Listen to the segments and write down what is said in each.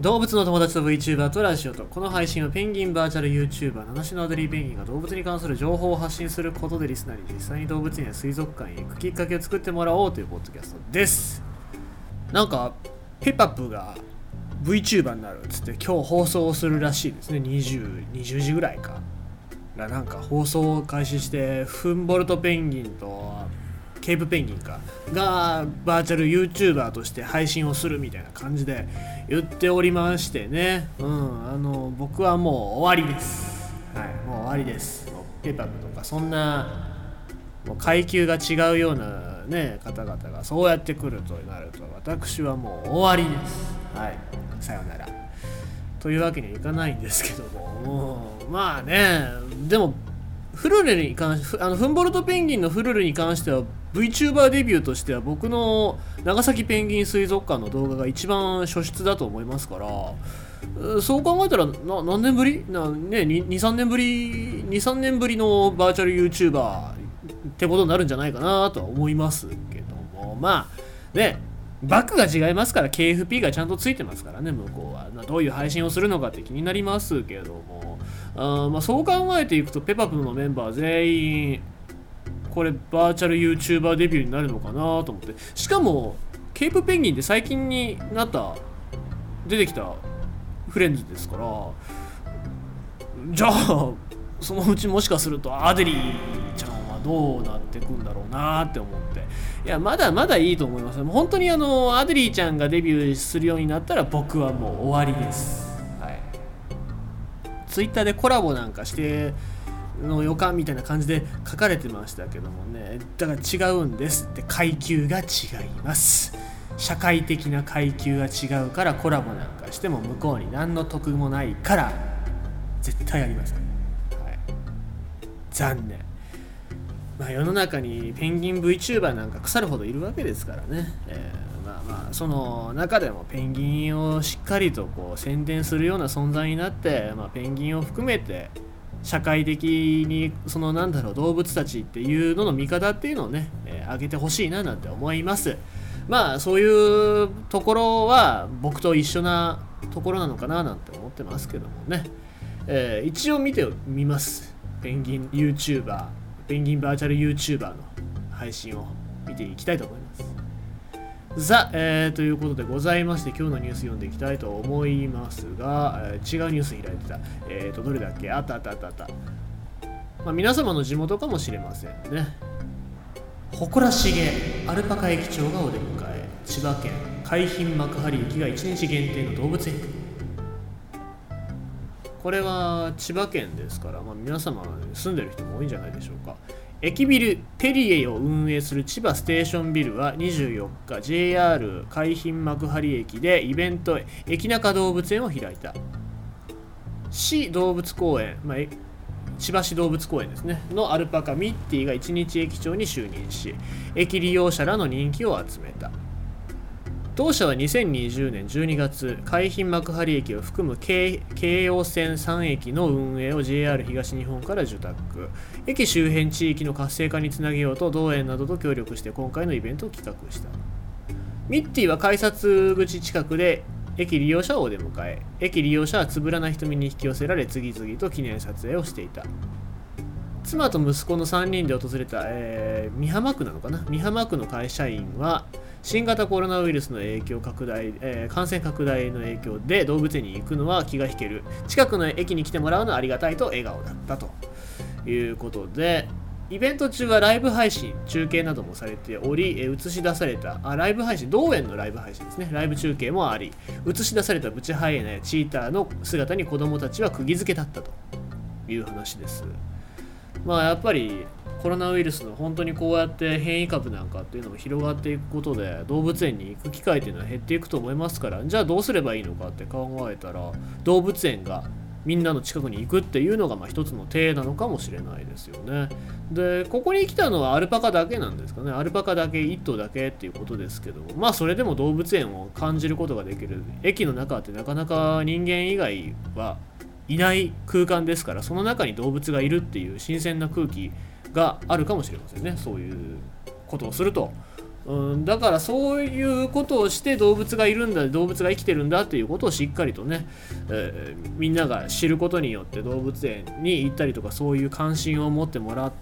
動物の友達と VTuber とラジオと。この配信はペンギンバーチャル YouTuber 七種のアデリーペンギンが動物に関する情報を発信することでリスナーに実際に動物園や水族館へ行くきっかけを作ってもらおうというポッドキャストです。なんかペパップが VTuber になるっつって今日放送するらしいですね。20, 20時ぐらいから。なんか放送を開始してフンボルトペンギンとケープペンギンかがバーチャル YouTuber として配信をするみたいな感じで言っておりましてね、うん、あの僕はもう終わりです。はい、もう終わりです。ペパブとかそんなもう階級が違うような、ね、方々がそうやってくるとなると私はもう終わりです。はい、さよなら。というわけにはいかないんですけども、まあね、でもフルルに関しあのフンボルトペンギンのフルルに関しては VTuber デビューとしては僕の長崎ペンギン水族館の動画が一番初出だと思いますからそう考えたらな何年ぶり？な、ね、23年ぶり？23年ぶりのバーチャル YouTuber ってことになるんじゃないかなとは思いますけども。まあねバックが違いますから KFP がちゃんとついてますからね向こうは。どういう配信をするのかって気になりますけども。あ、まあ、そう考えていくとペパプのメンバー全員これバーチャル YouTuber デビューになるのかなと思って。しかもケープペンギンって最近になった出てきたフレンズですから。じゃあそのうちもしかするとアデリーちゃんはどうなってくんだろうなって思って。いやまだまだいいと思います。本当にあのアデリーちゃんがデビューするようになったら僕はもう終わりです。はい。ツイッターでコラボなんかしての予感みたいな感じで書かれてましたけどもね。だから違うんですって。階級が違います。社会的な階級が違うからコラボなんかしても向こうに何の得もないから絶対ありません、はい、残念。まあ世の中にペンギン VTuber なんか腐るほどいるわけですからね、えー、まあまあその中でもペンギンをしっかりとこう宣伝するような存在になって、まあ、ペンギンを含めて社会的にそのなんだろう動物たちっていうのの見方っていうのをね、えー、上げてほしいななんて思います。まあそういうところは僕と一緒なところなのかななんて思ってますけどもね、えー、一応見てみます。ペンギン YouTuber ペンギンバーチャル YouTuber の配信を見ていきたいと思います。さあ、えー、ということでございまして、今日のニュース読んでいきたいと思いますが、えー、違うニュース開いてた。えっ、ー、と、どれだっけ？あったあったあったあった。まあ、皆様の地元かもしれませんね。誇らしげ、アルパカ駅長がお出迎え、千葉県海浜幕張駅が1日限定の動物園これは千葉県ですから、まあ、皆様住んでる人も多いんじゃないでしょうか。駅ビルテリエを運営する千葉ステーションビルは24日 JR 海浜幕張駅でイベント駅中動物園を開いた。市動物公園、まあ、千葉市動物公園ですね。のアルパカミッティが1日駅長に就任し駅利用者らの人気を集めた。同社は2020年12月海浜幕張駅を含む京葉線3駅の運営を JR 東日本から受託。駅周辺地域の活性化につなげようと同園などと協力して今回のイベントを企画した。ミッティは改札口近くで駅利用者をお出迎え。駅利用者はつぶらな瞳に引き寄せられ次々と記念撮影をしていた。妻と息子の3人で訪れた、えー、美浜区なのかな？美浜区の会社員は新型コロナウイルスの影響拡大、えー、感染拡大の影響で動物園に行くのは気が引ける近くの駅に来てもらうのはありがたいと笑顔だったということでイベント中はライブ配信、中継などもされており、え映し出されたあ、ライブ配信、同園のライブ配信ですね、ライブ中継もあり、映し出されたブチハイエナやチーターの姿に子供たちは釘付けだったという話です。まあやっぱりコロナウイルスの本当にこうやって変異株なんかっていうのも広がっていくことで動物園に行く機会っていうのは減っていくと思いますからじゃあどうすればいいのかって考えたら動物園がみんなの近くに行くっていうのがまあ一つの手なのかもしれないですよね。でここに来たのはアルパカだけなんですかねアルパカだけ1頭だけっていうことですけどまあそれでも動物園を感じることができる駅の中ってなかなか人間以外はいない空間ですからその中に動物がいるっていう新鮮な空気があるかもしれませんね。そういうことをすると。うん、だからそういうことをして動物がいるんだ動物が生きてるんだっていうことをしっかりとね、えー、みんなが知ることによって動物園に行ったりとかそういう関心を持ってもら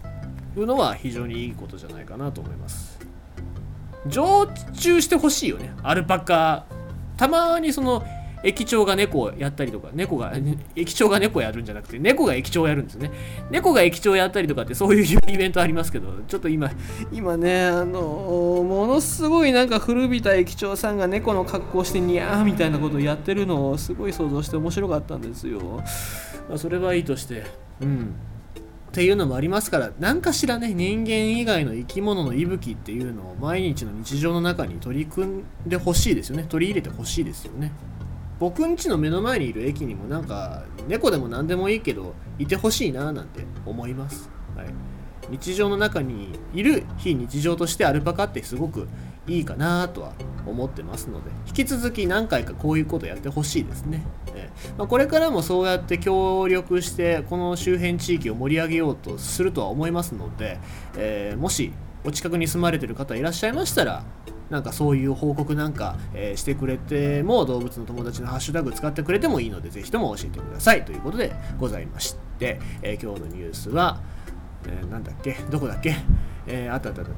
うのは非常にいいことじゃないかなと思います。常駐してほしいよね。アルパカ。たまにその駅長が猫をやったりとか、猫が、駅長が猫やるんじゃなくて、猫が駅長をやるんですね。猫が駅長やったりとかってそういうイベントありますけど、ちょっと今、今ね、あのものすごいなんか古びた駅長さんが猫の格好してニャーみたいなことをやってるのをすごい想像して面白かったんですよ。まあ、それはいいとして、うん。っていうのもありますから何かしらね人間以外の生き物の息吹っていうのを毎日の日常の中に取り組んでほしいですよね取り入れてほしいですよね僕ん家の目の前にいる駅にもなんか猫でも何でもいいけどいてほしいななんて思います、はい、日常の中にいる非日常としてアルパカってすごくいいかなとは思ってますので引き続き何回かこういうことやってほしいですね、えー、まあ、これからもそうやって協力してこの周辺地域を盛り上げようとするとは思いますので、えー、もしお近くに住まれてる方いらっしゃいましたらなんかそういう報告なんか、えー、してくれても動物の友達のハッシュタグ使ってくれてもいいのでぜひとも教えてください。ということでございまして、えー、今日のニュースは、えー、なんだっけ？どこだっけ？えー、あったあったあっ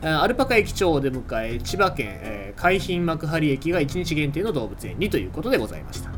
た。アルパカ駅長で迎え千葉県、え、海浜幕張駅が1日限定の動物園にということでございました。